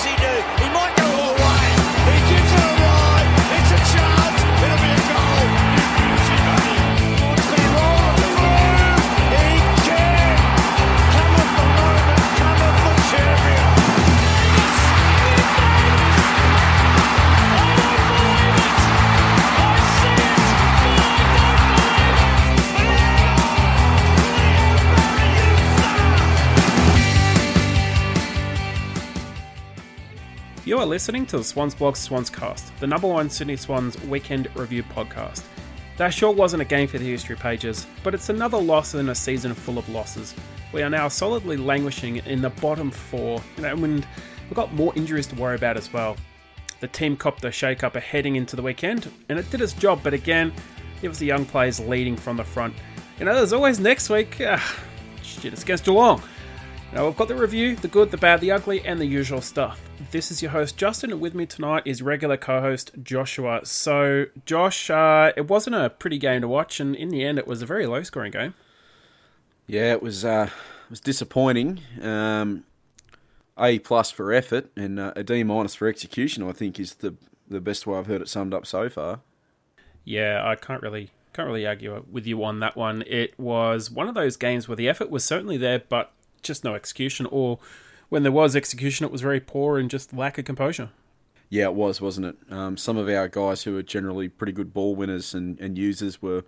does he do? He might are listening to the Swans Blog Swans Cast, the number one Sydney Swans weekend review podcast. That sure wasn't a game for the history pages, but it's another loss in a season full of losses. We are now solidly languishing in the bottom four, and we've got more injuries to worry about as well. The team copped a shake up heading into the weekend, and it did its job, but again, it was the young players leading from the front. You know, there's always next week. Ah, shit, it's against Geelong. Now, we've got the review, the good, the bad, the ugly, and the usual stuff. This is your host, Justin, and with me tonight is regular co host, Joshua. So, Josh, uh, it wasn't a pretty game to watch, and in the end, it was a very low scoring game. Yeah, it was uh, it was disappointing. Um, a plus for effort and uh, a D minus for execution. I think is the the best way I've heard it summed up so far. Yeah, I can't really can't really argue with you on that one. It was one of those games where the effort was certainly there, but just no execution, or when there was execution, it was very poor and just lack of composure. Yeah, it was, wasn't it? Um, some of our guys who are generally pretty good ball winners and, and users were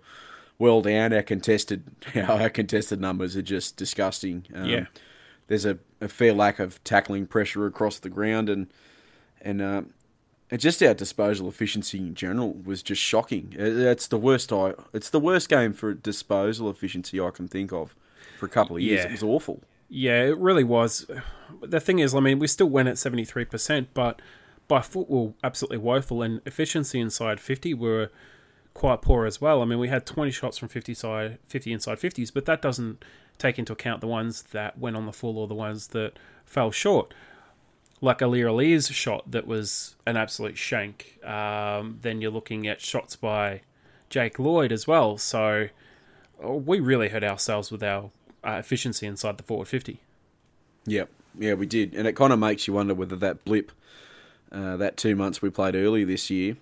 well down. Our contested our contested numbers are just disgusting. Um, Yeah. there's a, a fair lack of tackling pressure across the ground, and and uh, and just our disposal efficiency in general was just shocking. Uh, It's the worst I. It's the worst game for disposal efficiency I can think of for a couple of years. Yeah. It was awful. Yeah, it really was. The thing is, I mean, we still went at 73%, but by foot we were absolutely woeful, and efficiency inside 50 were quite poor as well. I mean, we had 20 shots from 50 side, 50 inside 50s, but that doesn't take into account the ones that went on the full or the ones that fell short. Like Aliir Aliir's shot that was an absolute shank. Um, then you're looking at shots by Jake Lloyd as well. So uh, we really hurt ourselves with our uh, efficiency inside the forward 50. Yep. Yeah, we did, and it kind of makes you wonder whether that blip, uh, that two months we played earlier this year,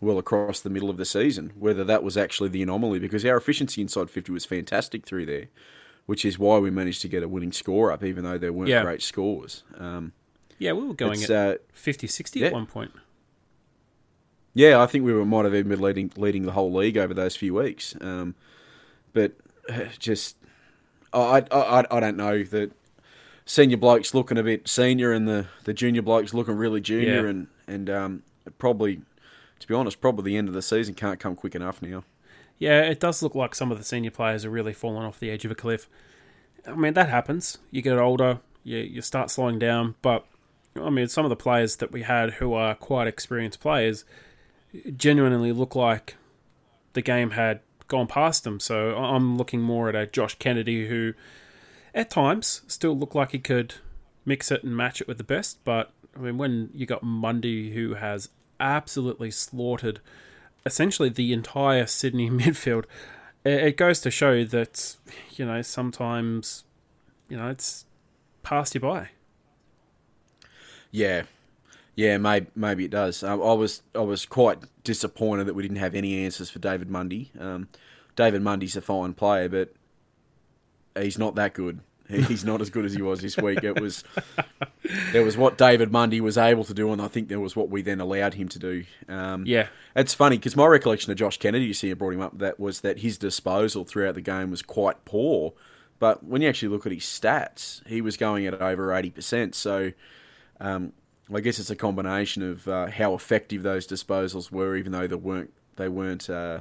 well across the middle of the season, whether that was actually the anomaly because our efficiency inside fifty was fantastic through there, which is why we managed to get a winning score up, even though there weren't Yeah. great scores. Um, Yeah, we were going at uh, 50 60 yeah. at one point. Yeah, I think we were, might have even been leading leading the whole league over those few weeks. Um, but uh, just, I, I I don't know that senior blokes looking a bit senior and the, the junior blokes looking really junior Yeah. and and um, probably, to be honest, probably the end of the season can't come quick enough now. Yeah, it does look like some of the senior players are really falling off the edge of a cliff. I mean, that happens. You get older, you, you start slowing down, but I mean, some of the players that we had who are quite experienced players genuinely look like the game had gone past them. So I'm looking more at a Josh Kennedy who, at times, still looked like he could mix it and match it with the best. But I mean, when you got Mundy who has absolutely slaughtered essentially the entire Sydney midfield, it goes to show that you know sometimes you know it's passed you by. Yeah, yeah, maybe maybe it does. Um, I was I was quite disappointed that we didn't have any answers for David Mundy. Um, David Mundy's a fine player, but he's not that good. He's not as good as he was this week. It was there was what David Mundy was able to do, and I think there was what we then allowed him to do. Um, Yeah, it's funny because my recollection of Josh Kennedy, you see, I brought him up. That was that his disposal throughout the game was quite poor. But when you actually look at his stats, he was going at over eighty percent. So um, I guess it's a combination of uh, how effective those disposals were, even though they weren't they weren't uh,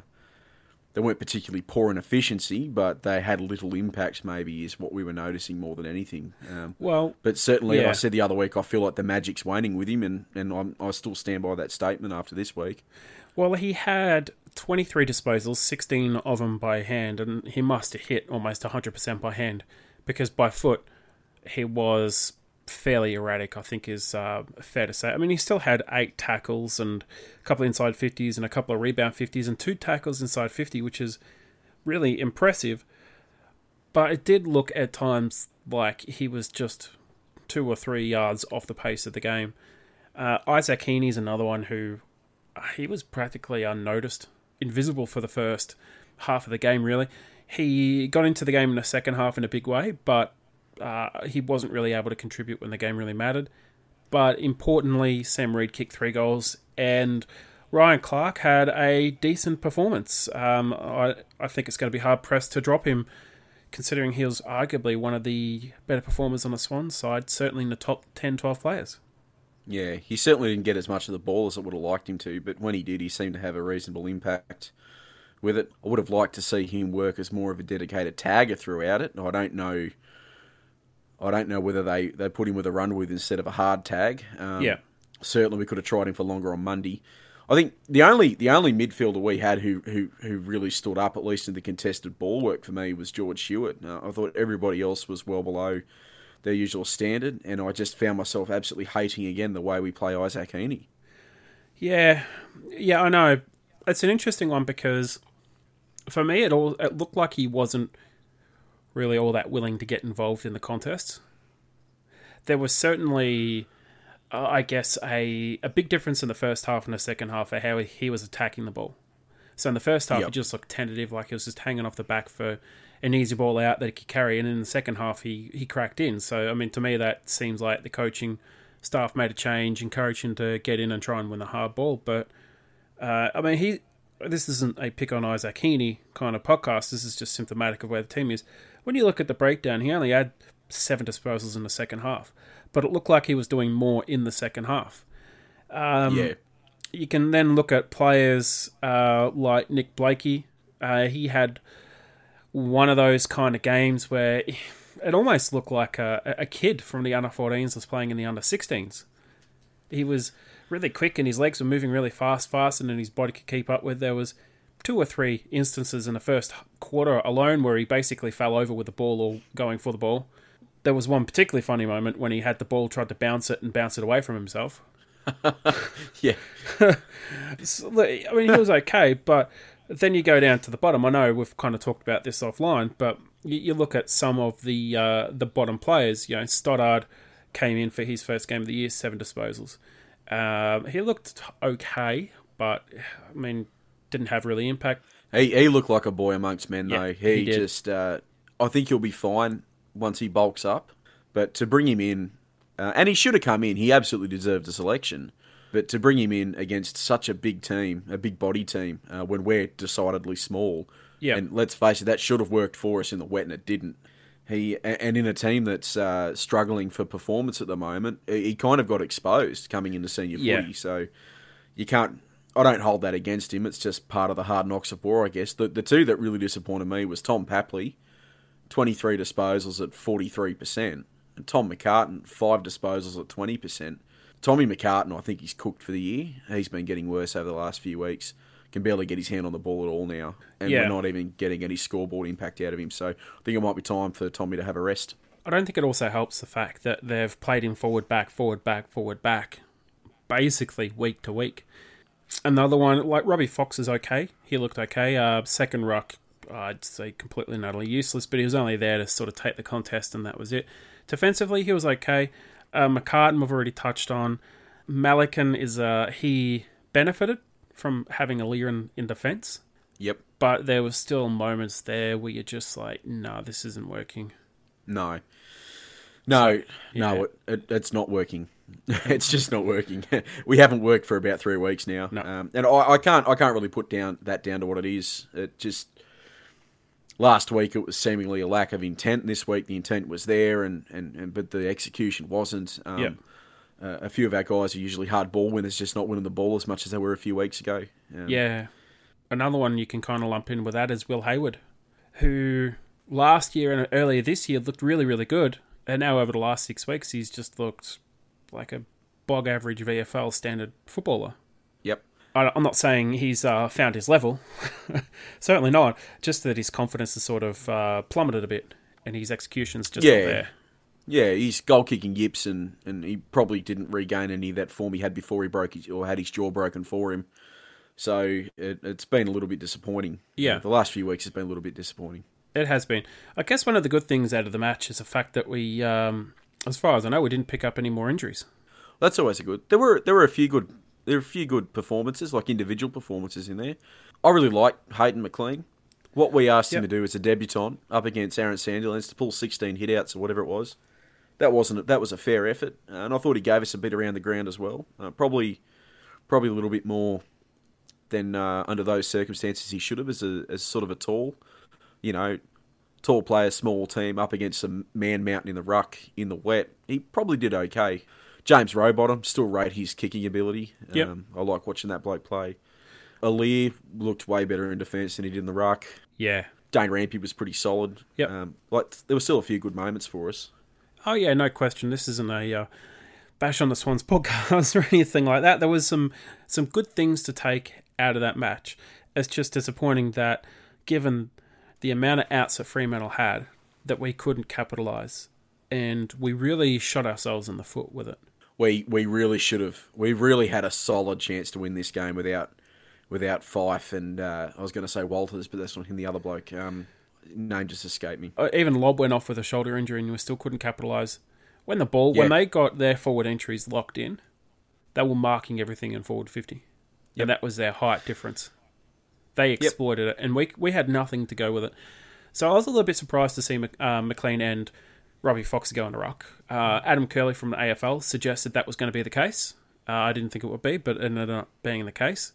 they weren't particularly poor in efficiency, but they had little impact. Maybe is what we were noticing more than anything. Um, well, but certainly, Yeah. I said the other week, I feel like the magic's waning with him, and, and I'm, I still stand by that statement after this week. Well, he had 23 disposals, 16 of them by hand, and he must have hit almost 100% by hand because by foot he was fairly erratic, I think is uh, fair to say. I mean, he still had eight tackles and a couple inside 50s and a couple of rebound 50s and two tackles inside 50, which is really impressive. But it did look at times like he was just two or three yards off the pace of the game. Uh, Isaac is another one who uh, he was practically unnoticed, invisible for the first half of the game. Really, he got into the game in the second half in a big way, but uh, he wasn't really able to contribute when the game really mattered. But importantly, Sam Reid kicked three goals, and Ryan Clarke had a decent performance. Um, I, I think it's going to be hard pressed to drop him, considering he was arguably one of the better performers on the Swans side, certainly in the top 10, 12 players. Yeah, he certainly didn't get as much of the ball as I would have liked him to, but when he did, he seemed to have a reasonable impact with it. I would have liked to see him work as more of a dedicated tagger throughout it. I don't know. I don't know whether they, they put him with a run with instead of a hard tag. Um, Yeah. certainly we could have tried him for longer on Mundy. I think the only the only midfielder we had who who, who really stood up at least in the contested ball work for me was George Hewett. Uh, I thought everybody else was well below their usual standard, and I just found myself absolutely hating again the way we play Isaac Heeney. Yeah, yeah, I know. It's an interesting one because for me, it all it looked like he wasn't really all that willing to get involved in the contest. There was certainly, uh, I guess, a a big difference in the first half and the second half of how he was attacking the ball. So in the first half, Yep. he just looked tentative, like he was just hanging off the back for an easy ball out that he could carry. And in the second half, he he cracked in. So I mean, to me, that seems like the coaching staff made a change, encouraged him to get in and try and win the hard ball. But uh, I mean, he this isn't a pick on Isaac Heeney kind of podcast. This is just symptomatic of where the team is. When you look at the breakdown, he only had seven disposals in the second half, but it looked like he was doing more in the second half. Um, yeah, You can then look at players uh, like Nick Blakey. Uh, he had one of those kind of games where it almost looked like a, a kid from the under 14s was playing in the under 16s. He was really quick and his legs were moving really fast, faster than his body could keep up with. There was two or three instances in the first quarter alone where he basically fell over with the ball or going for the ball. There was one particularly funny moment when he had the ball, tried to bounce it and bounce it away from himself. yeah, So, I mean, he was okay, but then you go down to the bottom. I know we've kind of talked about this offline, but you, you look at some of the uh, the bottom players. You know, Stoddard came in for his first game of the year, seven disposals. Um, he looked okay, but I mean, didn't have really impact. he he looked like a boy amongst men Yeah, though. He, just, uh, I think he'll be fine once he bulks up, but to bring him in, uh, and he should have come in. He absolutely deserved a selection. But to bring him in against such a big team, a big body team, uh, when we're decidedly small, Yeah. and let's face it, that should have worked for us in the wet, and it didn't. He and in a team that's uh, struggling for performance at the moment, he he kind of got exposed coming into senior Yeah. footy. So you can't. I don't hold that against him. It's just part of the hard knocks of war, I guess. The the two that really disappointed me was Tom Papley, twenty three disposals at forty three percent, and Tom McCartin five disposals at twenty percent. Tommy McCartin, I think he's cooked for the year. He's been getting worse over the last few weeks. Can barely get his hand on the ball at all now, and Yeah. we're not even getting any scoreboard impact out of him. So I think it might be time for Tommy to have a rest. I don't think it also helps the fact that they've played him forward, back, forward, back, forward, back, basically week to week. Another one, like Robbie Fox, is okay. He looked okay. Uh, second ruck, I'd say completely and utterly useless, but he was only there to sort of take the contest, and that was it. Defensively, he was okay. Uh, McCartin, we've already touched on. Melican is uh, he benefited from having Aliir in, in defence, Yep. but there were still moments there where you're just like, no, this isn't working. No. No, yeah. no, it, it, it's not working. it's just not working. we haven't worked for about three weeks now, No. um, and I, I can't. I can't really put down that down to what it is. It just last week it was seemingly a lack of intent. This week the intent was there, and, and, and but the execution wasn't. Um, Yep. uh, a few of our guys are usually hard ball winners, just not winning the ball as much as they were a few weeks ago. Um, Yeah. Another one you can kind of lump in with that is Will Hayward, who last year and earlier this year looked really, really good. And now over the last six weeks, he's just looked like a bog average VFL standard footballer. Yep. I- I'm not saying he's uh, found his level, certainly not. Just that his confidence has sort of uh, plummeted a bit, and his execution's just Yeah. there. Yeah, he's goal kicking yips, and, and he probably didn't regain any of that form he had before he broke his, or had his jaw broken for him. So it, it's been a little bit disappointing. Yeah. the last few weeks has been a little bit disappointing. It has been. I guess one of the good things out of the match is the fact that we, um, as far as I know, we didn't pick up any more injuries. That's always a good. There were there were a few good there were a few good performances, like individual performances in there. I really like Hayden McLean. What we asked him to do as a debutant up against Aaron Sandilands to pull 16 hitouts or whatever it was. That wasn't that was a fair effort, and I thought he gave us a bit around the ground as well. Uh, probably probably a little bit more than uh, under those circumstances he should have as a as sort of a tall, you know, tall player, small team up against a man mountain in the ruck in the wet. He probably did okay. James Rowbottom still rate his kicking ability. Yep. Um, I like watching that bloke play. Aliir looked way better in defence than he did in the ruck. Yeah. Dane Rampe was pretty solid. Yep. Um, like there were still a few good moments for us. Oh yeah, no question. This isn't a uh, bash on the Swans podcast or anything like that. There was some some good things to take out of that match. It's just disappointing that, given the amount of outs that Fremantle had, that we couldn't capitalise, and we really shot ourselves in the foot with it. We we really should have. We really had a solid chance to win this game without without Fyfe and uh, I was going to say Walters, but that's not him. The other bloke. Um, name just escaped me. Uh, Even Lobb went off with a shoulder injury, and we still couldn't capitalise. When the ball, when they got their forward entries locked in, they were marking everything in forward fifty, and that was their height difference. They exploited it, and we we had nothing to go with it. So I was a little bit surprised to see uh, McLean and Robbie Fox go in the ruck. Uh, Adam Curley from the AFL suggested that was going to be the case. Uh, I didn't think it would be, but it ended up being the case.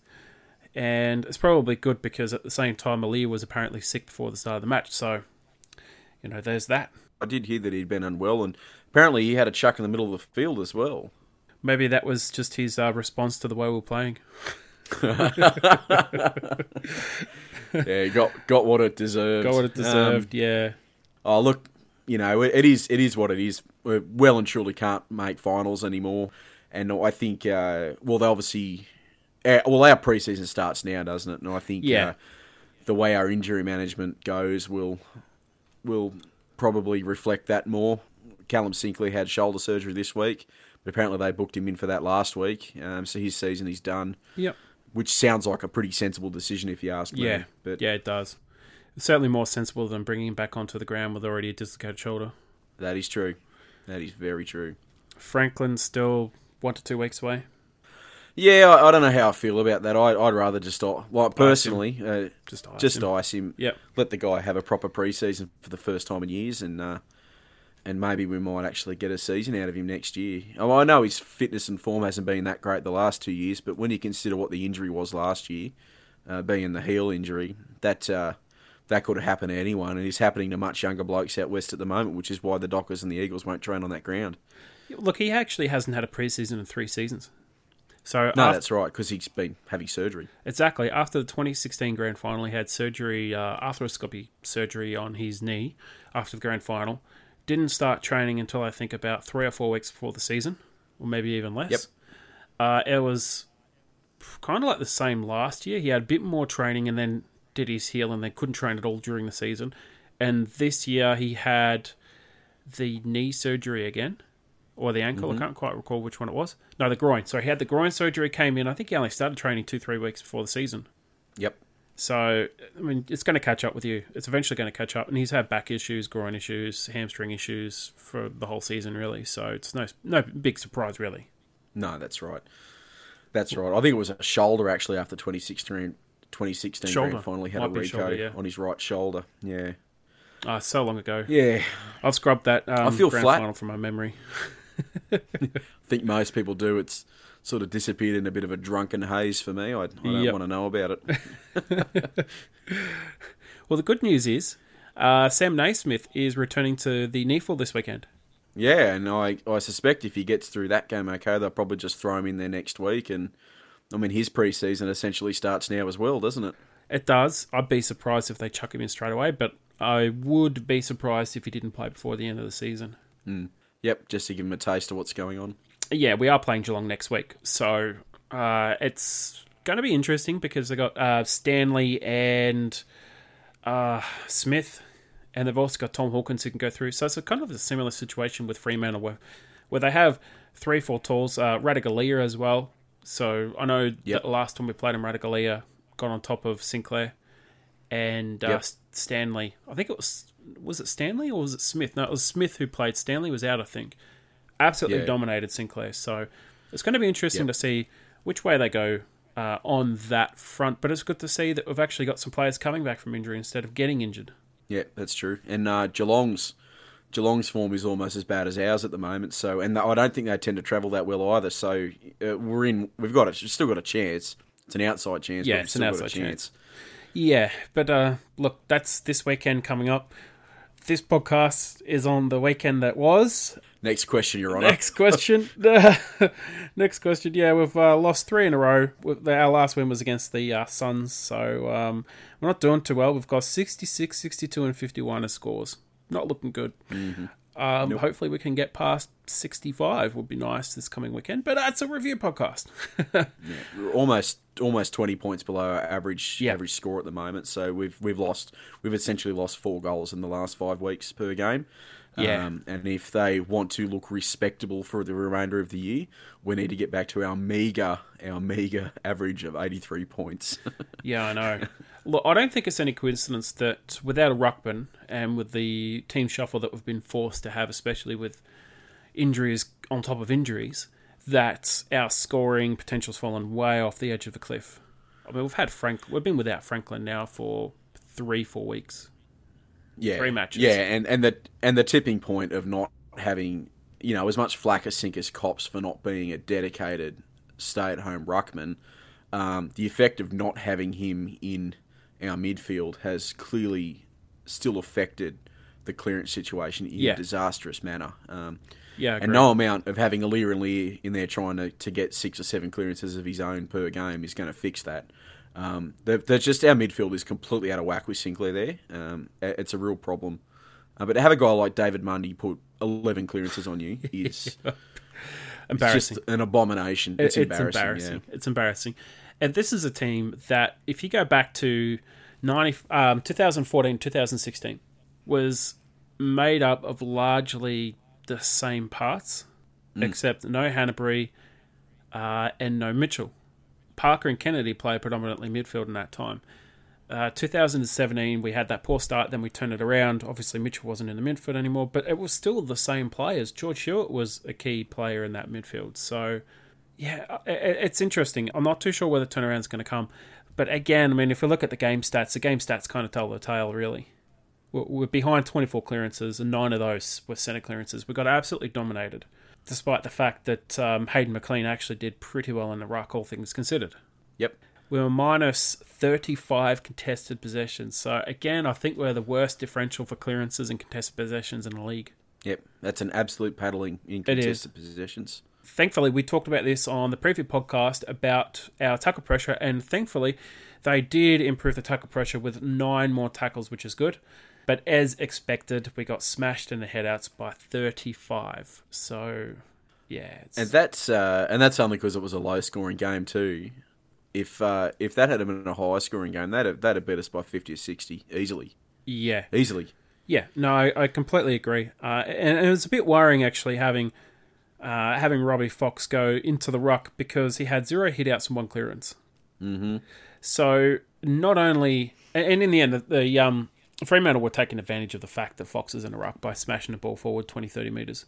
And it's probably good because at the same time, Aliir was apparently sick before the start of the match. So, you know, there's that. I did hear that he'd been unwell, and apparently he had a chuck in the middle of the field as well. Maybe that was just his uh, response to the way we we're playing. Yeah, got got what it deserved. Got what it Um, deserved, yeah. Oh, look, you know, it, it is it is what it is. We well and truly can't make finals anymore, and I think, uh, well, they obviously, uh, well, our preseason starts now, doesn't it? And I think, Yeah. uh, the way our injury management goes will will probably reflect that more. Callum Sinclair had shoulder surgery this week, but apparently they booked him in for that last week, um, so his season is done. Yep. Which sounds like a pretty sensible decision if you ask me. Yeah. but yeah, it does. It's certainly more sensible than bringing him back onto the ground with already a dislocated shoulder. that is true. That is very true. Franklin's still one to two weeks away. Yeah, I, I don't know how I feel about that. I, I'd rather just, uh, like, personally, uh, Just ice just him. ice him. Yep. Let the guy have a proper preseason for the first time in years, and uh, and maybe we might actually get a season out of him next year. Oh, I know his fitness and form hasn't been that great the last two years, but when you consider what the injury was last year, uh, being the heel injury, that uh, that could have happened to anyone, and it's happening to much younger blokes out west at the moment, which is why the Dockers and the Eagles won't train on that ground. Look, he actually hasn't had a preseason in three seasons. So No, after- that's right, because he's been having surgery. Exactly. After the 2016 grand final, he had surgery, uh, arthroscopy surgery on his knee after the grand final. Didn't start training until I think about three or four weeks before the season, or maybe even less. Yep. Uh, it was kind of like the same last year. He had a bit more training and then did his heel and then couldn't train at all during the season. And this year he had the knee surgery again, or the ankle. I can't quite recall which one it was. No, the groin. So he had the groin surgery, came in. I think he only started training two, three weeks before the season. Yep. So, I mean, it's going to catch up with you. It's eventually going to catch up. And he's had back issues, groin issues, hamstring issues for the whole season, really. So it's no no big surprise, really. No, that's right. That's right. I think it was a shoulder actually after 2016, 2016 Shoulder. grand final. He had Might a be reco shoulder, yeah. on his right shoulder. Yeah. Uh, so long ago. Yeah. I've scrubbed that um, I feel grand flat. final from my memory. I think most people do. It's sort of disappeared in a bit of a drunken haze for me. I, I don't Yep. want to know about it. Well, the good news is uh, Sam Naismith is returning to the NEAFL this weekend. yeah, and I, I suspect if he gets through that game okay, they'll probably just throw him in there next week. And I mean, his preseason essentially starts now as well, doesn't it? It does. I'd be surprised if they chuck him in straight away, but I would be surprised if he didn't play before the end of the season. Yep, just to give him a taste of what's going on. Yeah, we are playing Geelong next week, so uh, it's going to be interesting because they got uh, Stanley and uh, Smith, and they've also got Tom Hawkins who can go through. So it's a kind of a similar situation with Fremantle where, where they have three, four tools, uh, Ratugolea as well. So I know Yep. that last time we played him, Ratugolea got on top of Sinclair and uh, Yep. Stanley. I think it was was it Stanley or was it Smith? No, it was Smith who played. Stanley was out, I think. Absolutely Yeah. dominated Sinclair. So it's going to be interesting Yep. to see which way they go uh, on that front. But it's good to see that we've actually got some players coming back from injury instead of getting injured. Yeah, that's true. And uh, Geelong's Geelong's form is almost as bad as ours at the moment. So, and I don't think they tend to travel that well either. So, uh, we're in. We've got it. We've still got a chance. It's an outside chance. Yeah, but it's an still got a outside chance. chance. Yeah, but uh, look, that's this weekend coming up. This podcast is on the weekend that was. Next question, Your Honour. Next question. Next question. Yeah, we've uh, lost three in a row. Our last win was against the uh, Suns, so um, we're not doing too well. We've got 66, 62, and 51 as scores. Not looking good. Um, Hopefully, we can get past 65. Would be nice this coming weekend. But uh, it's a review podcast. We're almost almost twenty points below our average Yeah. average score at the moment. So we've we've lost we've essentially lost four goals in the last five weeks per game. Yeah. Um, and if they want to look respectable for the remainder of the year, we need to get back to our meager our meager average of eighty three points. Yeah, I know. Look, I don't think it's any coincidence that without a ruckman and with the team shuffle that we've been forced to have, especially with injuries on top of injuries, that our scoring potential's fallen way off the edge of the cliff. I mean, we've had Frank. We've been without Franklin now for three, four weeks. Yeah, Three matches. Yeah, and and the and the tipping point of not having you know as much flack as sink as cops for not being a dedicated stay at home ruckman. Um, the effect of not having him in our midfield has clearly still affected the clearance situation in Yeah. a disastrous manner. Um, Yeah, and no amount of having a Lear and Lear in there trying to, to get six or seven clearances of his own per game is going to fix that. Um, they're, they're just our midfield is completely out of whack with Sinclair there. Um, it's a real problem. Uh, but to have a guy like David Mundy put eleven clearances on you is it's embarrassing. just an abomination. It- It's, embarrassing. It's embarrassing. And this is a team that, if you go back to 90, um, 2014, 2016, was made up of largely the same parts, except no Hannebery uh, and no Mitchell. Parker and Kennedy played predominantly midfield in that time. Uh, 2017, we had that poor start, then we turned it around. Obviously, Mitchell wasn't in the midfield anymore, but it was still the same players. George Hewett was a key player in that midfield. So, yeah, it's interesting. I'm not too sure where the turnaround's going to come. But again, I mean, if we look at the game stats, the game stats kind of tell the tale, really. We're behind 24 clearances, and nine of those were centre clearances. We got absolutely dominated, despite the fact that um, Hayden McLean actually did pretty well in the ruck, all things considered. Yep. We were minus 35 contested possessions. So, again, I think we're the worst differential for clearances and contested possessions in the league. Yep. That's an absolute paddling in contested possessions. thankfully, we talked about this on the preview podcast about our tackle pressure, and thankfully, they did improve the tackle pressure with nine more tackles, which is good. But as expected, we got smashed in the hitouts by 35. So, yeah. And that's uh, and that's only because it was a low scoring game too. If uh, if that had been a high scoring game, that'd have, that'd have beat us by fifty or sixty easily, yeah. easily. Yeah, no, I, I completely agree. Uh, and, and it was a bit worrying actually having uh, having Robbie Fox go into the ruck because he had zero hitouts and one clearance. Mm-hmm. So not only, and and in the end, the, the um, Fremantle were taking advantage of the fact that Fox is in a ruck by smashing the ball forward 20, 30 metres.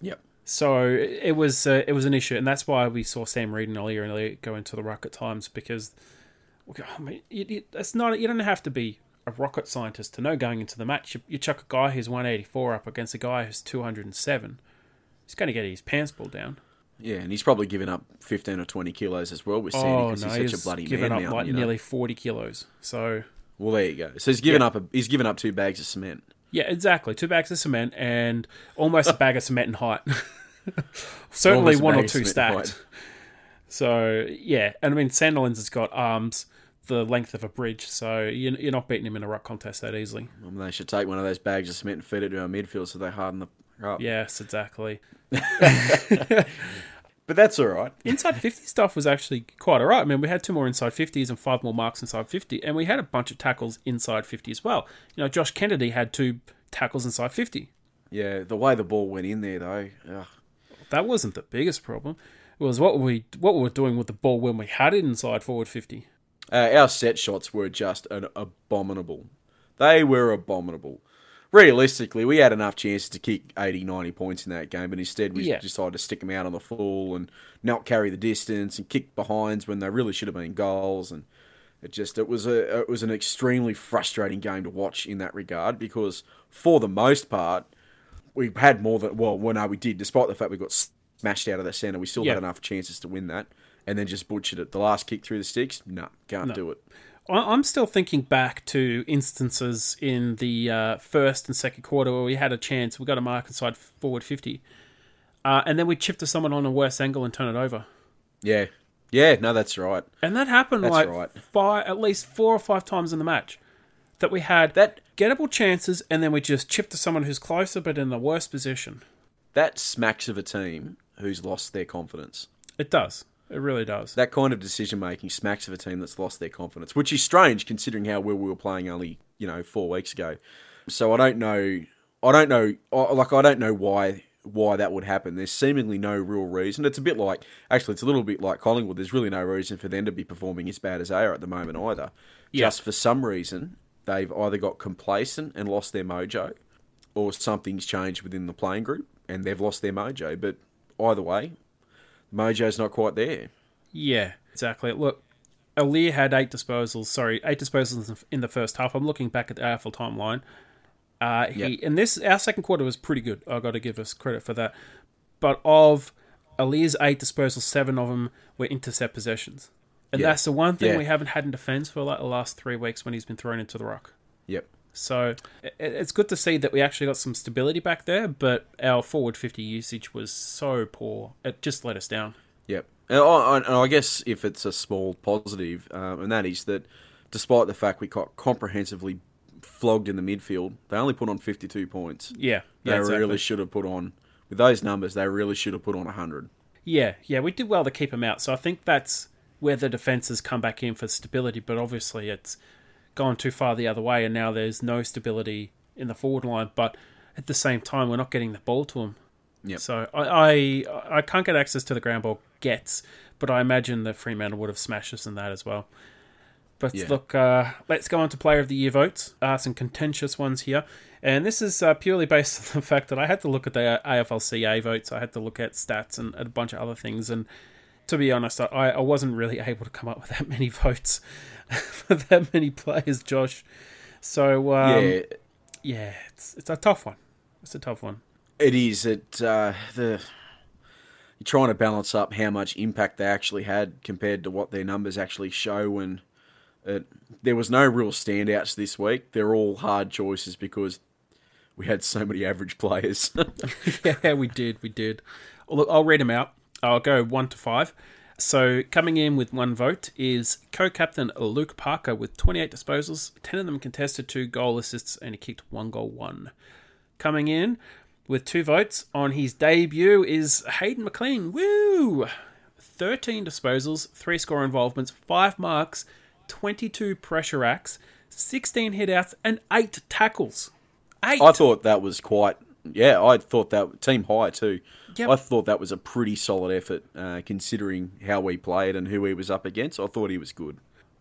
Yep. So it was uh, it was an issue, and that's why we saw Sam Reid and Earlier and Elliott go into the ruck at times because I mean, you, you, that's not you don't have to be a rocket scientist to know going into the match. You, you chuck a guy who's 184 up against a guy who's 207. He's going to get his pants pulled down. Yeah, and he's probably given up fifteen or twenty kilos as well with Sandy oh because no, he's such he's a bloody given man up mountain, like you know? nearly 40 kilos. So Well, there you go. So he's given Yeah. up a he's given up two bags of cement. yeah, exactly. Two bags of cement and almost a bag of cement in height. Certainly Almost one or two stacked. So yeah, and I mean Sandilands has got arms the length of a bridge, so you're, you're not beating him in a ruck contest that easily. I mean, they should take one of those bags of cement and feed it to our midfield so they harden the up. Yes, exactly. But that's all right. Inside 50 stuff was actually quite all right. I mean, we had two more inside 50s and five more marks inside 50, and we had a bunch of tackles inside 50 as well. You know, Josh Kennedy had two tackles inside 50. Yeah, the way the ball went in there though. Ugh. That wasn't the biggest problem. It was what we what we were doing with the ball when we had it inside forward 50. Uh, our set shots were just an abominable. They were abominable. Realistically, we had enough chances to kick 80, 90 points in that game, but instead we Yeah. decided to stick them out on the full and not carry the distance and kick behinds when they really should have been goals. And it just it was a it was an extremely frustrating game to watch in that regard because for the most part we had more than well, well no, we did. Despite the fact we got smashed out of the centre, we still Yeah. had enough chances to win that, and then just butchered it. The last kick through the sticks, no, can't do it. I- I'm still thinking back to instances in the uh, first and second quarter where we had a chance. We got a mark inside forward 50. Uh, and then we chipped to someone on a worse angle and turn it over. Yeah, yeah, no, that's right. And that happened That's like right. five, at least four or five times in the match. That we had That- gettable chances and then we just chipped to someone who's closer but in the worst position. That smacks of a team who's lost their confidence. It does. It really does. That kind of decision making smacks of a team that's lost their confidence, which is strange considering how well we were playing only you know four weeks ago. So I don't know. I don't know. Like I don't know why why that would happen. There's seemingly no real reason. It's a bit like actually, it's a little bit like Collingwood. There's really no reason for them to be performing as bad as they are at the moment either. Yeah. Just for some reason, they've either got complacent and lost their mojo, or something's changed within the playing group and they've lost their mojo. But either way, mojo's not quite there. Yeah, exactly. Look, Aliir had eight disposals. Sorry, eight disposals in the first half. I'm looking back at the AFL timeline. Uh, he Yep. and this our second quarter was pretty good. I got to give us credit for that. But of Aliir's eight disposals, seven of them were intercept possessions, and Yeah. that's the one thing Yeah. we haven't had in defence for like the last three weeks when he's been thrown into the ruck. Yep. So it's good to see that we actually got some stability back there, but our forward 50 usage was so poor. It just let us down. Yep. And I, guess if it's a small positive, um, and that is that despite the fact we got comprehensively flogged in the midfield, they only put on 52 points. Yeah, They yeah, exactly. really should have put on, with those numbers, they really should have put on 100. Yeah, yeah, we did well to keep them out. So I think that's where the defense has come back in for stability. But obviously, it's gone too far the other way, and now there's no stability in the forward line. But at the same time, we're not getting the ball to him. Yep. So I, I I can't get access to the ground ball gets, but I imagine that Fremantle would have smashed us in that as well. But Yeah. look, uh, let's go on to Player of the Year votes. Uh, some contentious ones here. And this is uh, purely based on the fact that I had to look at the AFLCA votes. I had to look at stats and, and a bunch of other things. And to be honest, I, I wasn't really able to come up with that many votes for that many players, Josh. So, um, yeah, yeah, it's, it's a tough one. It's a tough one. it is. It uh, the you're trying to balance up how much impact they actually had compared to what their numbers actually show, and it, there was no real standouts this week. They're all hard choices because we had so many average players. yeah, we did. We did. Look, I'll read them out. I'll go one to five. So coming in with one vote is co-captain Luke Parker with 28 disposals, 10 of them contested, two goal assists, and he kicked one goal, one. Coming in with two votes on his debut is Hayden McLean. Woo! 13 disposals, three score involvements, five marks, 22 pressure acts, 16 hitouts, and eight tackles. Eight. I thought that was quite. Yeah, I thought that team high too. Yep. I thought that was a pretty solid effort, uh, considering how we played and who he was up against. I thought he was good.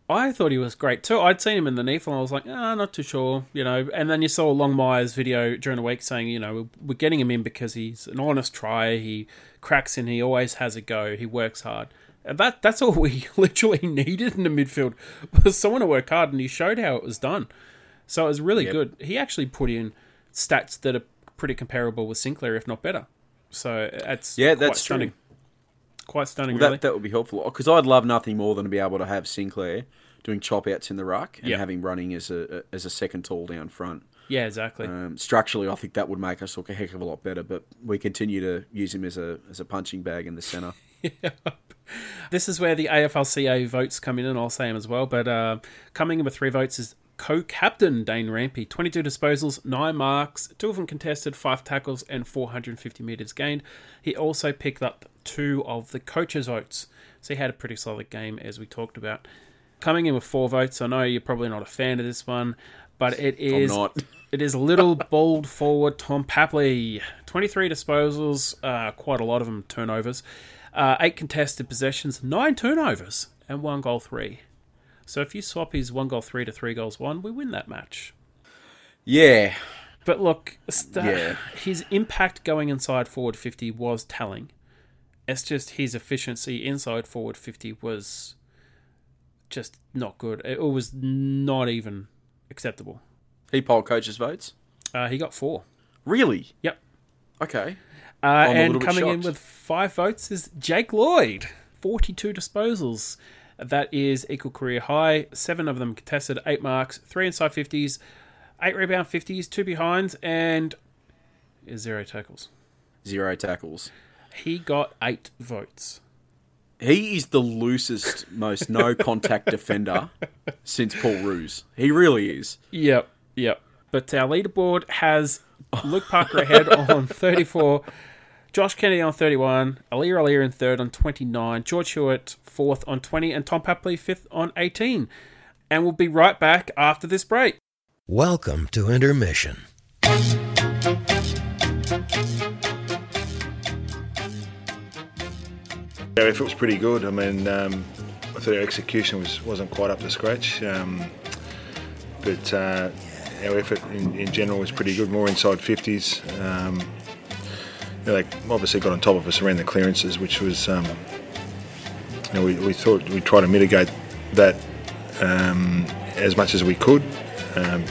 I thought he was great too. I'd seen him in the NEAF and I was like, ah, not too sure, you know. And then you saw Longmire's video during the week saying, you know, we're getting him in because he's an honest try. He cracks in. He always has a go. He works hard. And that that's all we literally needed in the midfield was someone to work hard, and he showed how it was done. So it was really Yep. good. He actually put in stats that are pretty comparable with Sinclair, if not better. So that's Yeah, quite that's stunning. true. Quite stunning, That really. that would be helpful because I'd love nothing more than to be able to have Sinclair doing chop outs in the ruck and Yeah. having running as a as a second tall down front. yeah, exactly. Um, structurally, I think that would make us look a heck of a lot better. But we continue to use him as a as a punching bag in the centre. This is where the AFLCA votes come in, and I'll say them as well. But uh, coming in with three votes is co-captain Dane Rampe. 22 disposals, 9 marks, 2 of them contested, 5 tackles, and 450 metres gained. He also picked up 2 of the coaches' votes. So he had a pretty solid game, as we talked about. Coming in with 4 votes, I know you're probably not a fan of this one, but it is... not. It is little bold forward Tom Papley. 23 disposals, uh, quite a lot of them turnovers. Uh, 8 contested possessions, 9 turnovers, and 1 goal 3. So if you swap his 1 goal 3 to 3 goals 1, we win that match. Yeah, But look, st- Yeah. his impact going inside forward 50 was telling. It's just his efficiency inside forward 50 was just not good. It was not even acceptable. He polled coaches' votes. Uh, he got four. Really? Yep. Okay. Uh, and coming in with five votes is Jake Lloyd, 42 disposals. That is equal career high. Seven of them contested, eight marks, three inside 50s, eight rebound 50s, two behinds, and zero tackles. Zero tackles. He got eight votes. He is the loosest, most no contact defender since Paul Roos. He really is. Yep, yep. But our leaderboard has Luke Parker ahead on 34, Josh Kennedy on 31, Aliir Aliir in third on 29, George Hewett fourth on 20, and Tom Papley fifth on 18. And we'll be right back after this break. Welcome to Intermission. Our effort was pretty good. I mean, um, I thought our execution was, wasn't quite up to scratch. Um, but uh, our effort in, in general was pretty good, more inside 50s. Um, you know, they obviously got on top of us around the clearances, which was, um, you know, we, we thought we'd try to mitigate that um, as much as we could. Um,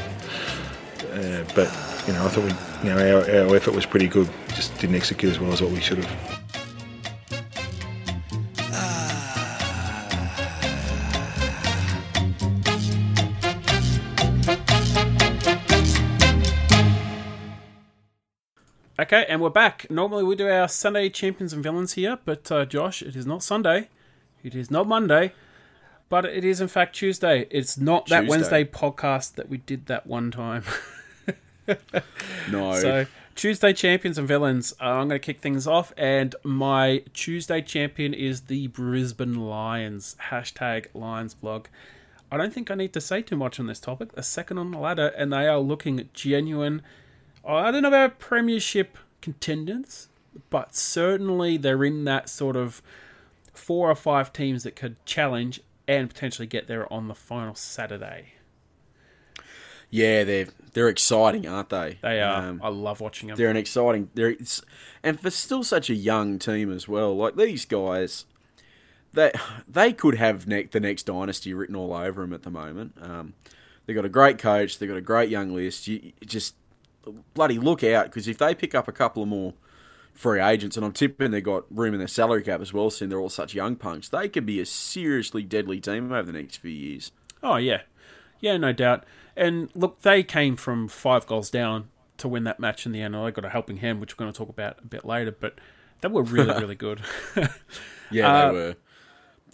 uh, but, you know, I thought we, you know, our, our effort was pretty good, just didn't execute as well as what we should have. Okay, and we're back. Normally we do our Sunday champions and villains here, but uh, Josh, it is not Sunday. It is not Monday. But it is in fact Tuesday. It's not that Tuesday. Wednesday podcast that we did that one time. No. So Tuesday champions and villains. Uh, I'm going to kick things off, and my Tuesday champion is the Brisbane Lions. Hashtag Lions blog. I don't think I need to say too much on this topic. They're second on the ladder, and they are looking genuine. I don't know about premiership contenders, but certainly they're in that sort of four or five teams that could challenge and potentially get there on the final Saturday. yeah, they're they're exciting, aren't they? They are. Um, I love watching them. they're an exciting. They're and for still such a young team as well. Like these guys, they they could have ne- the next dynasty written all over them at the moment. Um, they got a great coach. They've got a great young list. You just bloody look out because if they pick up a couple of more free agents, and I'm tipping they've got room in their salary cap as well, seeing they're all such young punks, they could be a seriously deadly team over the next few years. Oh yeah, yeah, no doubt. And look, they came from five goals down to win that match in the end. They got a helping hand, which we're going to talk about a bit later. But they were really, really good. Yeah, Uh, they were.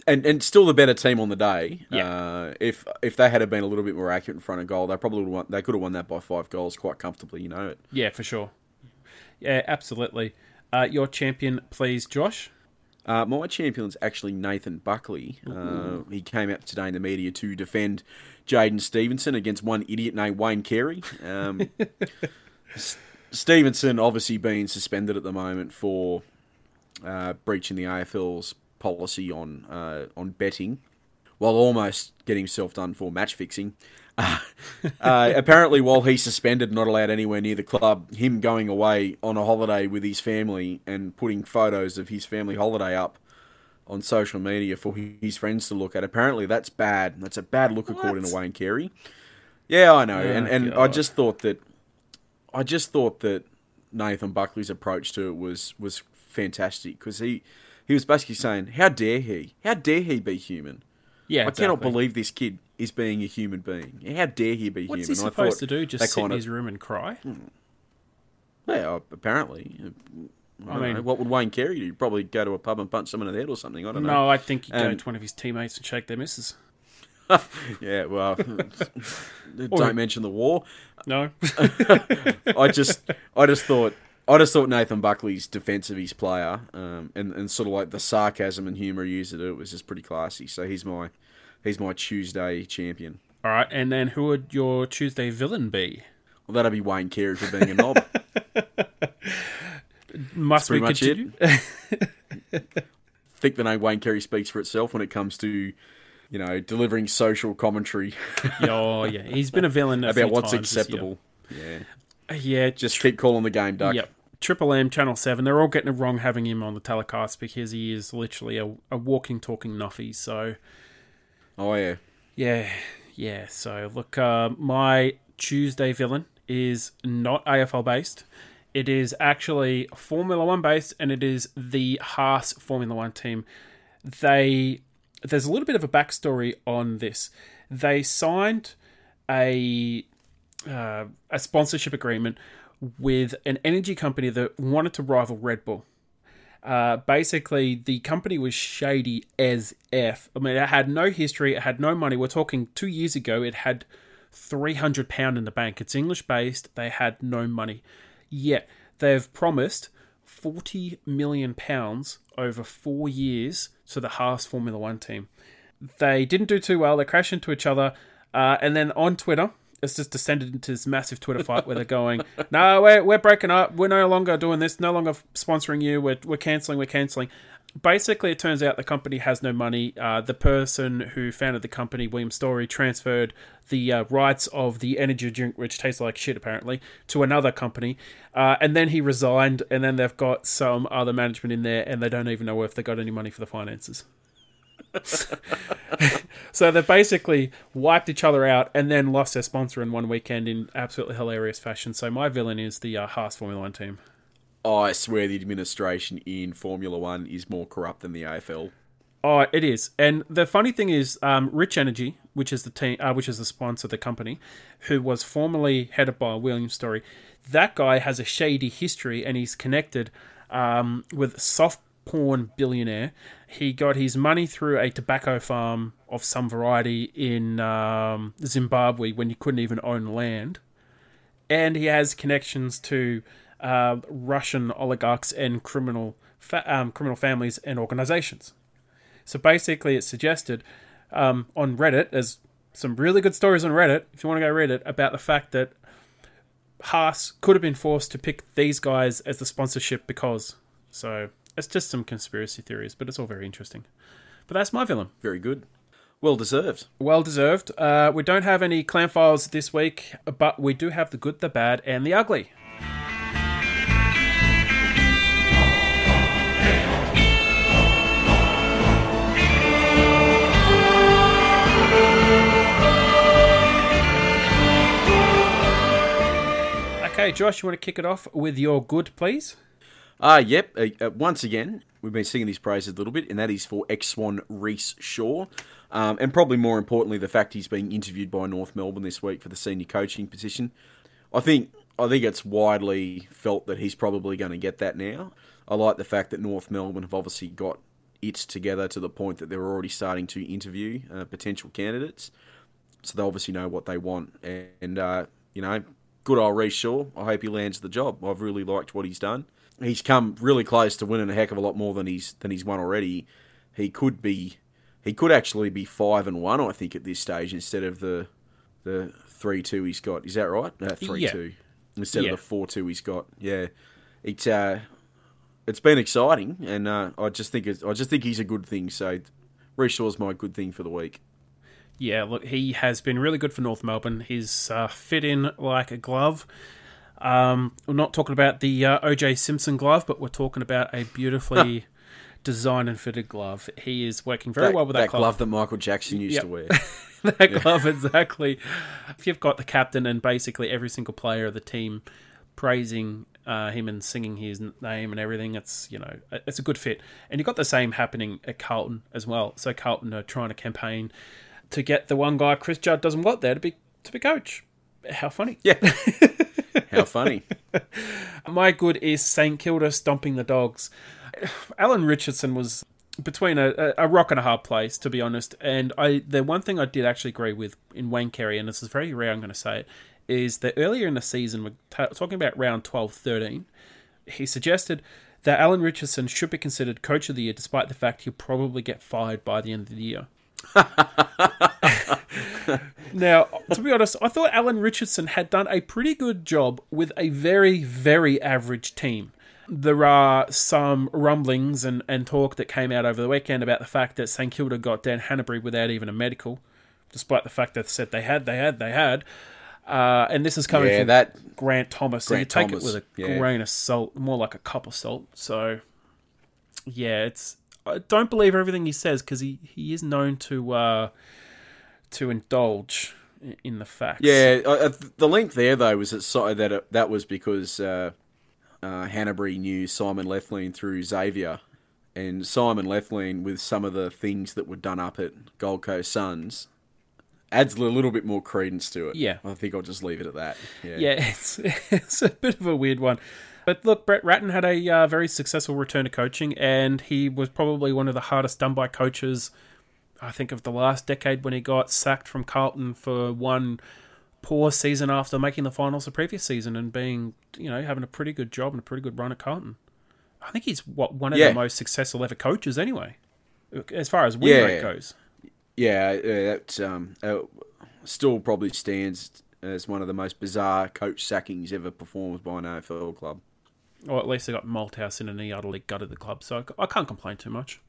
And and still the better team on the day. Yeah. Uh, if if they had been a little bit more accurate in front of goal, they probably would won, they could have won that by five goals quite comfortably. You know. it. yeah, for sure. Yeah, absolutely. Uh, your champion, please, Josh. Uh, my champion's actually Nathan Buckley. Uh, he came out today in the media to defend Jaidyn Stephenson against one idiot named Wayne Carey. Um, S- Stephenson obviously being suspended at the moment for uh, breaching the AFL's policy on uh, on betting, while almost getting himself done for match fixing. Uh, uh, apparently, while he's suspended, not allowed anywhere near the club, him going away on a holiday with his family and putting photos of his family holiday up on social media for his friends to look at. Apparently, that's bad. That's a bad look according to Wayne Carey. Yeah, I know, and and I just thought that I just thought that Nathan Buckley's approach to it was was fantastic because he he was basically saying, "How dare he? How dare he be human? Yeah, I cannot believe this kid is being a human being. How dare he be human. What's he human?" I supposed thought to do? Just sit in of- his room and cry? Yeah, apparently. I, I mean, mean- what would Wayne Carey do? Probably go to a pub and punch someone in the head or something. I don't know. No, I think he'd go Um, to one of his teammates and shake their missus. Yeah, well, don't mention the war. No. I just, I just thought, I just thought Nathan Buckley's defense of his player, um, and and sort of like the sarcasm and humour he used to do it was just pretty classy. So he's my, he's my Tuesday champion. All right, and then who would your Tuesday villain be? Well, that'd be Wayne Carey for being a knob. Must we continue? I think the name Wayne Carey speaks for itself when it comes to, you know, delivering social commentary oh yeah, he's been a villain a about what's times this year. acceptable. Yeah. Yeah, Just keep calling the game, Duck. Yep. Triple M, Channel 7, they're all getting it wrong having him on the telecast because he is literally a, a walking, talking nuffy. So, Oh yeah. yeah, yeah. So, look, uh, my Tuesday villain is not AFL based. It is actually Formula One based, and it is the Haas Formula One team. They there's a little bit of a backstory on this. They signed a uh, a sponsorship agreement with an energy company that wanted to rival Red Bull. Uh, basically, the company was shady as f. I mean, it had no history, it had no money. We're talking two years ago, it had three hundred pound in the bank. It's English based. They had no money. Yet they've promised forty million pounds over four years to the Haas Formula One team. They didn't do too well. They crashed into each other, uh, and then on Twitter, it's just descended into this massive Twitter fight where they're going, "No, we're we're breaking up. We're no longer doing this. No longer sponsoring you. We're we're canceling. We're canceling." Basically, it turns out the company has no money. Uh, the person who founded the company, William Storey, transferred the uh, rights of the energy drink, which tastes like shit apparently, to another company, uh, and then he resigned. And then they've got some other management in there, and they don't even know if they got any money for the finances. so they basically wiped each other out and then lost their sponsor in one weekend in absolutely hilarious fashion. So my villain is the uh, Haas Formula One team. I swear the administration in Formula One is more corrupt than the AFL. Oh, it is. And the funny thing is, um, Rich Energy, which is the team, uh, which is the sponsor of the company, who was formerly headed by William Storey, that guy has a shady history, and he's connected um, with soft porn billionaire. He got his money through a tobacco farm of some variety in um, Zimbabwe when he couldn't even own land, and he has connections to uh, Russian oligarchs and criminal fa- um, criminal families and organizations. So basically, it's suggested um, on Reddit. There's some really good stories on Reddit if you want to go read it about the fact that Haas could have been forced to pick these guys as the sponsorship because. So it's just some conspiracy theories, but it's all very interesting. But that's my villain. Very good. Well deserved. Well deserved. Uh, we don't have any clan files this week, but we do have the good, the bad, and the ugly. Okay, Josh, you want to kick it off with your good, please? Ah, yep. Uh, uh, once again, we've been singing his praises a little bit, and that is for ex Swan Rhyce Shaw. Um, and probably more importantly, the fact he's being interviewed by North Melbourne this week for the senior coaching position. I think I think it's widely felt that he's probably going to get that now. I like the fact that North Melbourne have obviously got it together to the point that they're already starting to interview uh, potential candidates. So they obviously know what they want. And, uh, you know, good old Rhyce Shaw. I hope he lands the job. I've really liked what he's done. He's come really close to winning a heck of a lot more than he's than he's won already. He could be, he could actually be five and one. I think at this stage instead of the the three two he's got. Is that right? Uh, three Yeah. two instead Yeah. of the four two he's got. Yeah, it's uh, it's been exciting, and uh, I just think it's, I just think he's a good thing. So, Rhyce Shaw's my good thing for the week. Yeah, look, he has been really good for North Melbourne. He's uh, fit in like a glove. Um, we're not talking about the uh, OJ Simpson glove, but we're talking about a beautifully designed and fitted glove. He is working very well with that, glove that Michael Jackson used Yep. to wear. that glove exactly. If you've got the captain and basically every single player of the team praising uh, him and singing his name and everything, it's you know it's a good fit. And you've got the same happening at Carlton as well. So Carlton are trying to campaign to get the one guy Chris Judd doesn't want there to be to be coach. How funny! yeah, how funny. My good is St Kilda stomping the dogs. Alan Richardson was between a, a rock and a hard place, to be honest. And I, the one thing I did actually agree with in Wayne Carey, and this is very rare, I'm going to say it, is that earlier in the season, we're ta talking about round 12 13, he suggested that Alan Richardson should be considered coach of the year, despite the fact he'll probably get fired by the end of the year. Now, to be honest, I thought Alan Richardson had done a pretty good job with a very, very average team. There are some rumblings and, and talk that came out over the weekend about the fact that St Kilda got Dan Hannebery without even a medical, despite the fact that they said they had, they had, they had. Uh, and this is coming Yeah, from that Grant Thomas, so Grant you take Thomas, it with a yeah. grain of salt, more like a cup of salt. So, yeah, it's I don't believe everything he says because he, he is known to uh, to indulge in the facts. Yeah, uh, the link there though was that so- that it, that was because uh, uh, Hannebery knew Simon Lethlean through Xavier, and Simon Lethlean with some of the things that were done up at Gold Coast Suns adds a little bit more credence to it. Yeah. I think I'll just leave it at that. Yeah, yeah, it's it's a bit of a weird one. But look, Brett Ratten had a uh, very successful return to coaching, and he was probably one of the hardest done by coaches, I think, of the last decade when he got sacked from Carlton for one poor season after making the finals the previous season and being, you know, having a pretty good job and a pretty good run at Carlton. I think he's what one of Yeah. the most successful ever coaches, anyway, as far as win Yeah. rate goes. yeah, yeah that um, uh, still probably stands as one of the most bizarre coach sackings ever performed by an AFL club. Or at least they got Malthouse in and he utterly gutted the club, so I can't complain too much.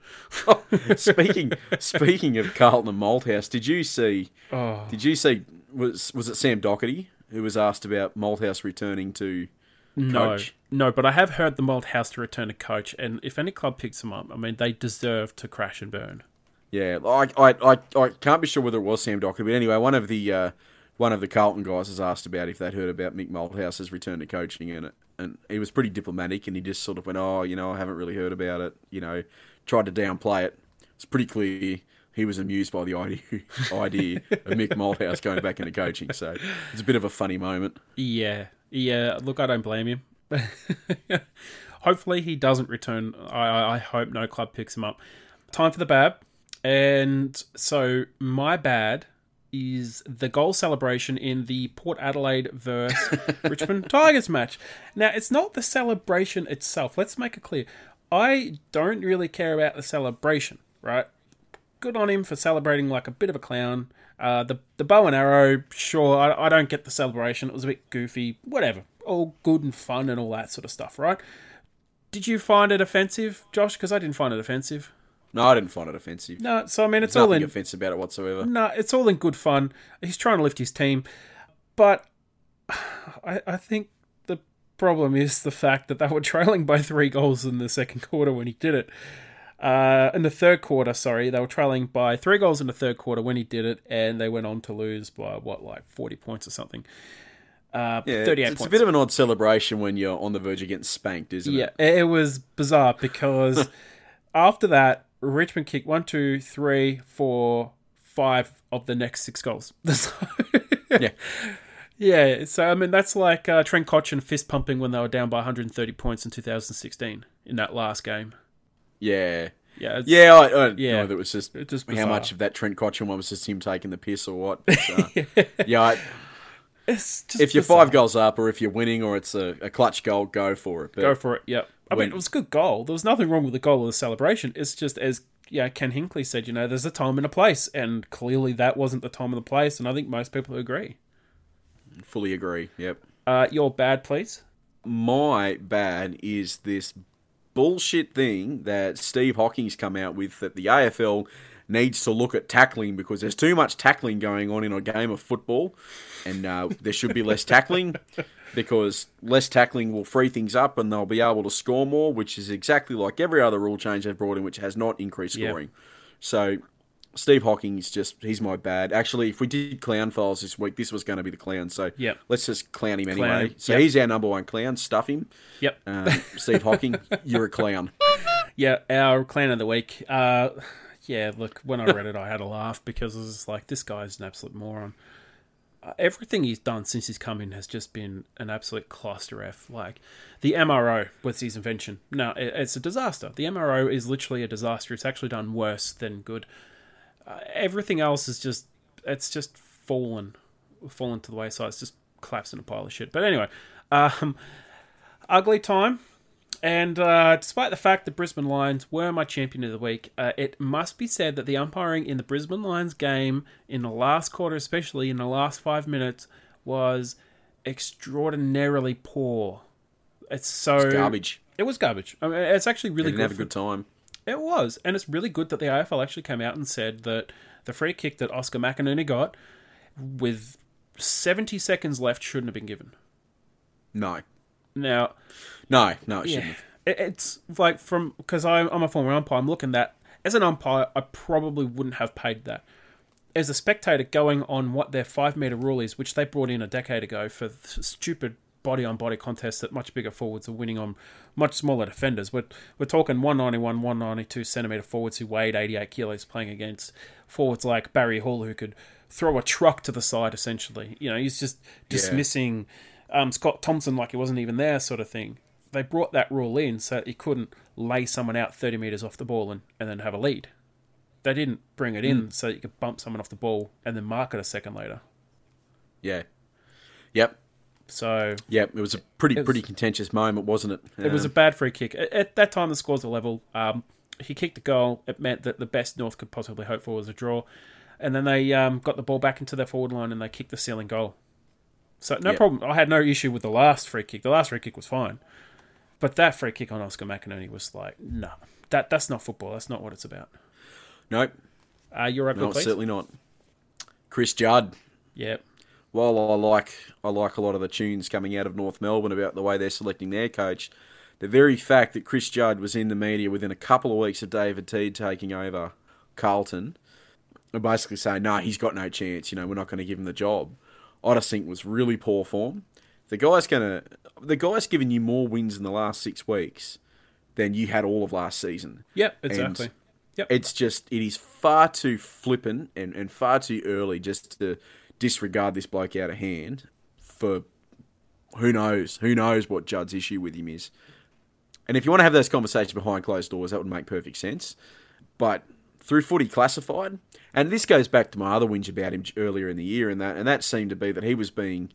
speaking speaking of Carlton and Malthouse, did you see? Oh. Did you see? Was was it Sam Docherty who was asked about Malthouse returning to No, coach? no, but I have heard the Malthouse to return to coach, and if any club picks him up, I mean, they deserve to crash and burn. Yeah, I, I I I can't be sure whether it was Sam Docherty, but anyway, one of the uh, one of the Carlton guys has asked about if they'd heard about Mick Malthouse's return to coaching, and it, and he was pretty diplomatic, and he just sort of went, "Oh, you know, I haven't really heard about it," you know, tried to downplay it. It's pretty clear he was amused by the idea idea of Mick Malthouse going back into coaching, so it's a bit of a funny moment. Yeah, yeah. Look, I don't blame him. Hopefully, he doesn't return. I, I hope no club picks him up. Time for the bad, and so my bad is the goal celebration in the Port Adelaide versus Richmond Tigers match. Now, it's not the celebration itself. Let's make it clear. I don't really care about the celebration, right? good on him for celebrating like a bit of a clown. Uh, the the bow and arrow, sure, I, I don't get the celebration. It was a bit goofy, whatever. All good and fun and all that sort of stuff, right? Did you find it offensive, Josh? Because I didn't find it offensive. No, I didn't find it offensive. No, so I mean, it's There's all in. offensive about it whatsoever. No, it's all in good fun. He's trying to lift his team, but I, I think the problem is the fact that they were trailing by three goals in the second quarter when he did it. Uh, in the third quarter, sorry, they were trailing by three goals in the third quarter when he did it, and they went on to lose by what, like forty points or something. Uh, Yeah, thirty-eight it's, it's points. a bit of an odd celebration when you're on the verge of getting spanked, isn't Yeah, it? Yeah, it was bizarre because after that, Richmond kicked one, two, three, four, five of the next six goals. Yeah. yeah. So I mean, that's like uh, Trent Cotchin fist pumping when they were down by 130 points in 2016 in that last game. Yeah. Yeah, Yeah, I, I Yeah. know that was just, just how much of that Trent Cotchin one was just him taking the piss or what. But, uh, yeah, I, It's just if you're bizarre. five goals up or if you're winning or it's a, a clutch goal, go for it. But go for it. Yep. I When- mean, it was a good goal. There was nothing wrong with the goal or the celebration. It's just as yeah, Ken Hinkley said, you know, there's a time and a place, and clearly that wasn't the time and the place, and I think most people agree. fully agree. Yep. Uh, your bad, please. My bad is this bullshit thing that Steve Hocking's come out with that the AFL needs to look at tackling because there's too much tackling going on in a game of football, and uh, there should be less tackling because less tackling will free things up and they'll be able to score more, which is exactly like every other rule change they've brought in, which has not increased Yeah. scoring. So. Steve Hocking's just, he's my bad. Actually, if we did clown files this week, this was going to be the clown. So Yep. let's just clown him anyway. Clown. So Yep. he's our number one clown. Stuff him. Yep. Um, Steve Hocking, you're a clown. Yeah, our clown of the week. Uh, yeah, look, when I read it, I had a laugh because it was like, this guy's an absolute moron. Uh, everything he's done since he's come in has just been an absolute cluster F. Like, the MRO was his invention. No, it, it's a disaster. The MRO is literally a disaster. It's actually done worse than good. Uh, everything else is just, it's just fallen, fallen to the wayside. It's just collapsed in a pile of shit. But anyway, um, ugly time. And uh, despite the fact that Brisbane Lions were my champion of the week, uh, it must be said that the umpiring in the Brisbane Lions game in the last quarter, especially in the last five minutes, was extraordinarily poor. It's so Garbage. It was garbage. I mean, it's actually really Didn't good. have a good time. it was, and it's really good that the AFL actually came out and said that the free kick that Oscar McInerney got, with 70 seconds left shouldn't have been given. No, Now, no, no, it shouldn't. yeah, have. it's like from because I'm, I'm a former umpire. I'm looking at as an umpire, I probably wouldn't have paid that. As a spectator, going on what their five meter rule is, which they brought in a decade ago for stupid body on body contests that much bigger forwards are winning on much smaller defenders. We're, we're talking 191, 192 centimeter forwards who weighed 88 kilos playing against forwards like Barry Hall who could throw a truck to the side essentially. You know, he's just dismissing um, Scott Thompson like he wasn't even there, sort of thing. They brought that rule in so that you couldn't lay someone out 30 metres off the ball and, and then have a lead. They didn't bring it in so that you could bump someone off the ball and then mark it a second later. Yeah. Yep. So Yep. It was a pretty was- pretty contentious moment, wasn't it? it was a bad free kick. At, at that time, the scores were level. Um, he kicked the goal. It meant that the best North could possibly hope for was a draw. And then they um, got the ball back into their forward line and they kicked the ceiling goal. So no Yeah. problem. I had no issue with the last free kick. The last free kick was fine. But that free kick on Oscar McInerney was like, no, that that's not football. That's not what it's about. nope. Uh, you're up, No, please. certainly not. Chris Judd. Yeah. While I like I like a lot of the tunes coming out of North Melbourne about the way they're selecting their coach, the very fact that Chris Judd was in the media within a couple of weeks of David Teague taking over Carlton, and basically saying, "No, he's got no chance. You know, we're not going to give him the job." I just think was really poor form. The guy's gonna the guy's given you more wins in the last six weeks than you had all of last season. Yep. Exactly. Yep. It's just it is far too flippant and, and far too early just to disregard this bloke out of hand for who knows who knows what Judd's issue with him is. And if you want to have those conversations behind closed doors, that would make perfect sense. But through footy classified, and this goes back to my other whinge about him earlier in the year, and that and that seemed to be that he was being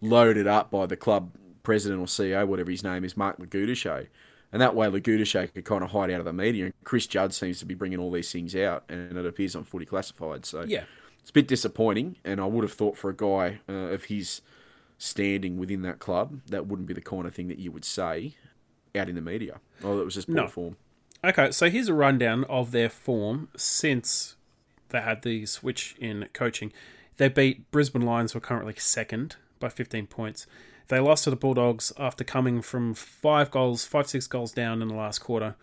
loaded up by the club president or CEO, whatever his name is, Mark LoGiudice. And that way Lagudashe could kind of hide out of the media. And Chris Judd seems to be bringing all these things out, and it appears on footy classified. So Yeah. it's a bit disappointing. And I would have thought for a guy uh, of his standing within that club, that wouldn't be the kind of thing that you would say out in the media. Oh, that was just poor No. form. Okay, so here's a rundown of their form since they had the switch in coaching. They beat Brisbane Lions, who are currently second by 15 points. They lost to the Bulldogs after coming from five goals, five six goals down in the last quarter.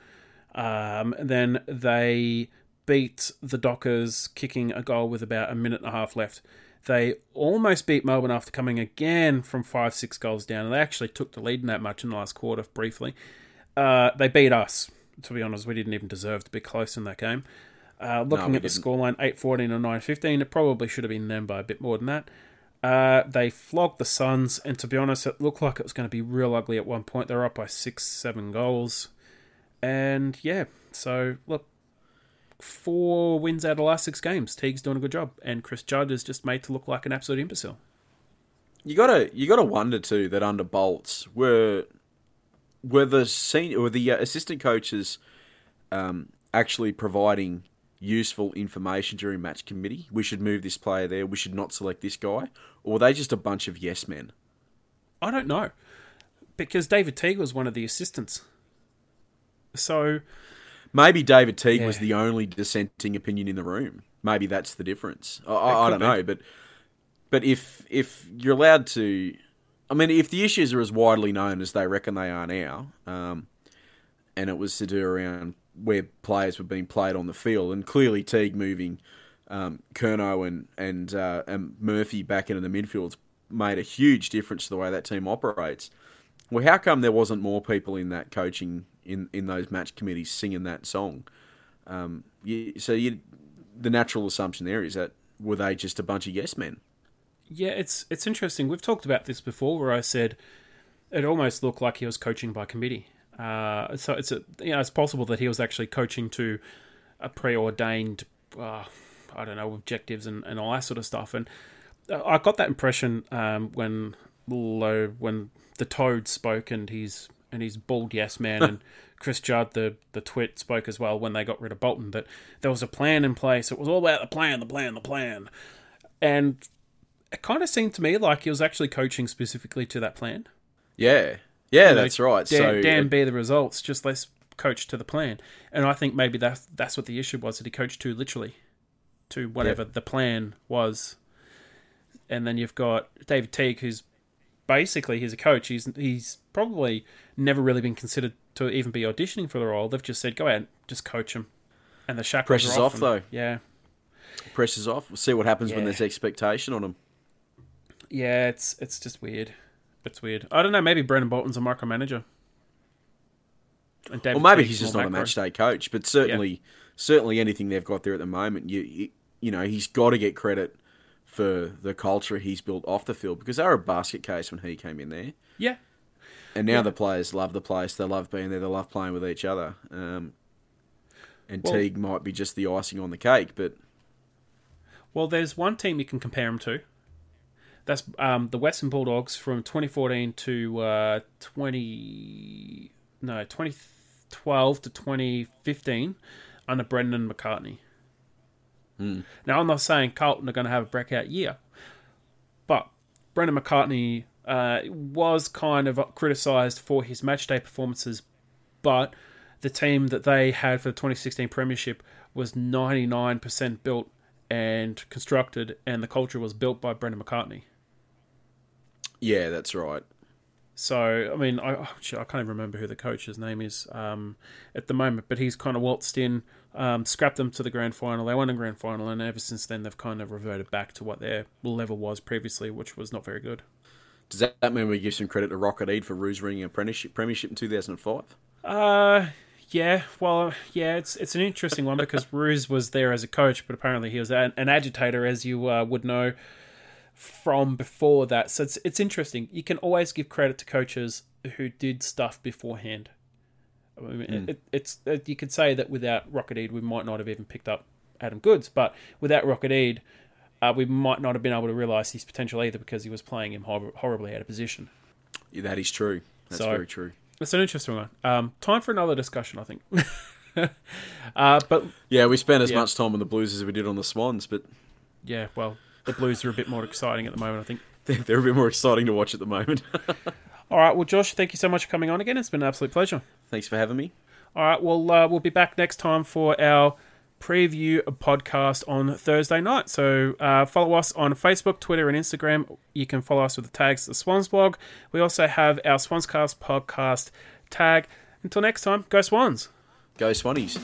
Um, then they beat the Dockers, kicking a goal with about a minute and a half left. They almost beat Melbourne after coming again from five six goals down, and they actually took the lead in that much in the last quarter briefly. Uh, they beat us. To be honest, we didn't even deserve to be close in that game. Uh, looking we at the didn't. scoreline, 8 14 and 9 15, it probably should have been them by a bit more than that. Uh, they flogged the Suns, and to be honest, it looked like it was going to be real ugly at one point. They were up by six, seven goals. And yeah, so look, four wins out of the last six games. Teague's doing a good job, and Chris Judd is just made to look like an absolute imbecile. You gotta you gotta wonder too that under Bolts were were the senior or the uh, assistant coaches um, actually providing useful information during match committee. We should move this player there. We should not select this guy. Or were they just a bunch of yes men? I don't know. Because David Teague was one of the assistants. So, Maybe David Teague was the only dissenting opinion in the room. Maybe that's the difference. I, I, I don't know, but but if if you're allowed to, I mean, if the issues are as widely known as they reckon they are now, um, and it was to do around where players were being played on the field, and clearly Teague moving um, Kerno and and uh, and Murphy back into the midfields made a huge difference to the way that team operates. Well, how come there wasn't more people in that coaching in, in those match committees singing that song? Um, you, so you, the natural assumption there is that were they just a bunch of yes men? Yeah, it's it's interesting. We've talked about this before where I said it almost looked like he was coaching by committee. Uh, so it's a, you know, it's possible that he was actually coaching to a preordained, uh, I don't know, objectives and, and all that sort of stuff. And uh, I got that impression um, when when the Toad spoke and he's and he's bald yes man and Chris Judd the the twit spoke as well when they got rid of Bolton that there was a plan in place. It was all about the plan, the plan, the plan, and it kind of seemed to me like he was actually coaching specifically to that plan. Yeah, yeah, You know, that's right. Dan, so Dan uh, bear the results, just let's coach to the plan. And I think maybe that's that's what the issue was that he coached too literally to whatever the plan was. and then you've got David Teague, who's basically he's a coach. He's he's probably never really been considered to even be auditioning for the role. They've just said go out, just coach him, and the shackles Pressure's are off, and- though. Yeah, Pressure's off. We'll see what happens when there's expectation on him. Yeah, it's it's just weird. It's weird. I don't know. Maybe Brendon Bolton's a micromanager. And David Well, maybe Teague's he's just more not a macro. match day coach, but certainly, certainly anything they've got there at the moment, you you, you know, he's got to get credit for the culture he's built off the field because they were a basket case when he came in there, Yeah, and now the players love the place. They love being there. They love playing with each other. Um, and Well- Teague might be just the icing on the cake, but Well, there's one team you can compare him to. That's um, the Western Bulldogs from 2014 to uh, 20 no 2012 to 2015 under Brendan McCartney. Now I'm not saying Carlton are going to have a breakout year, but Brendan McCartney uh, was kind of criticised for his matchday performances, but the team that they had for the 2016 Premiership was 99% built and constructed, and the culture was built by Brendan McCartney. Yeah, that's right. So, I mean, I, oh, I can't even remember who the coach's name is um, at the moment, but he's kind of waltzed in, um, scrapped them to the grand final. They won a grand final, and ever since then, they've kind of reverted back to what their level was previously, which was not very good. Does that, that mean we give some credit to Rocket Eade for Roos winning a premiership, premiership in 2005? Uh, yeah, well, yeah, it's it's an interesting one because Roos was there as a coach, but apparently he was an, an agitator, as you uh, would know from before that. So it's it's interesting. You can always give credit to coaches who did stuff beforehand. I mean, it, it's it, you could say that without Rocket Eade, we might not have even picked up Adam Goodes, but without Rocket Eade, uh, we might not have been able to realise his potential either because he was playing him hor- horribly out of position. Yeah, that is true. That's So- very true. It's an interesting one. Um, time for another discussion, I think. uh, but Yeah, we spent as Yeah. much time on the Blues as we did on the Swans, but yeah, well, the Blues are a bit more exciting at the moment, I think. they're, they're a bit more exciting to watch at the moment. All right, well, Josh, thank you so much for coming on again. It's been an absolute pleasure. Thanks for having me. All right, well, uh, we'll be back next time for our preview podcast on Thursday night. So uh, follow us on Facebook, Twitter, and Instagram. You can follow us with the tags the Swans blog. We also have our Swanscast podcast tag. Until next time, go Swans. Go Swannies.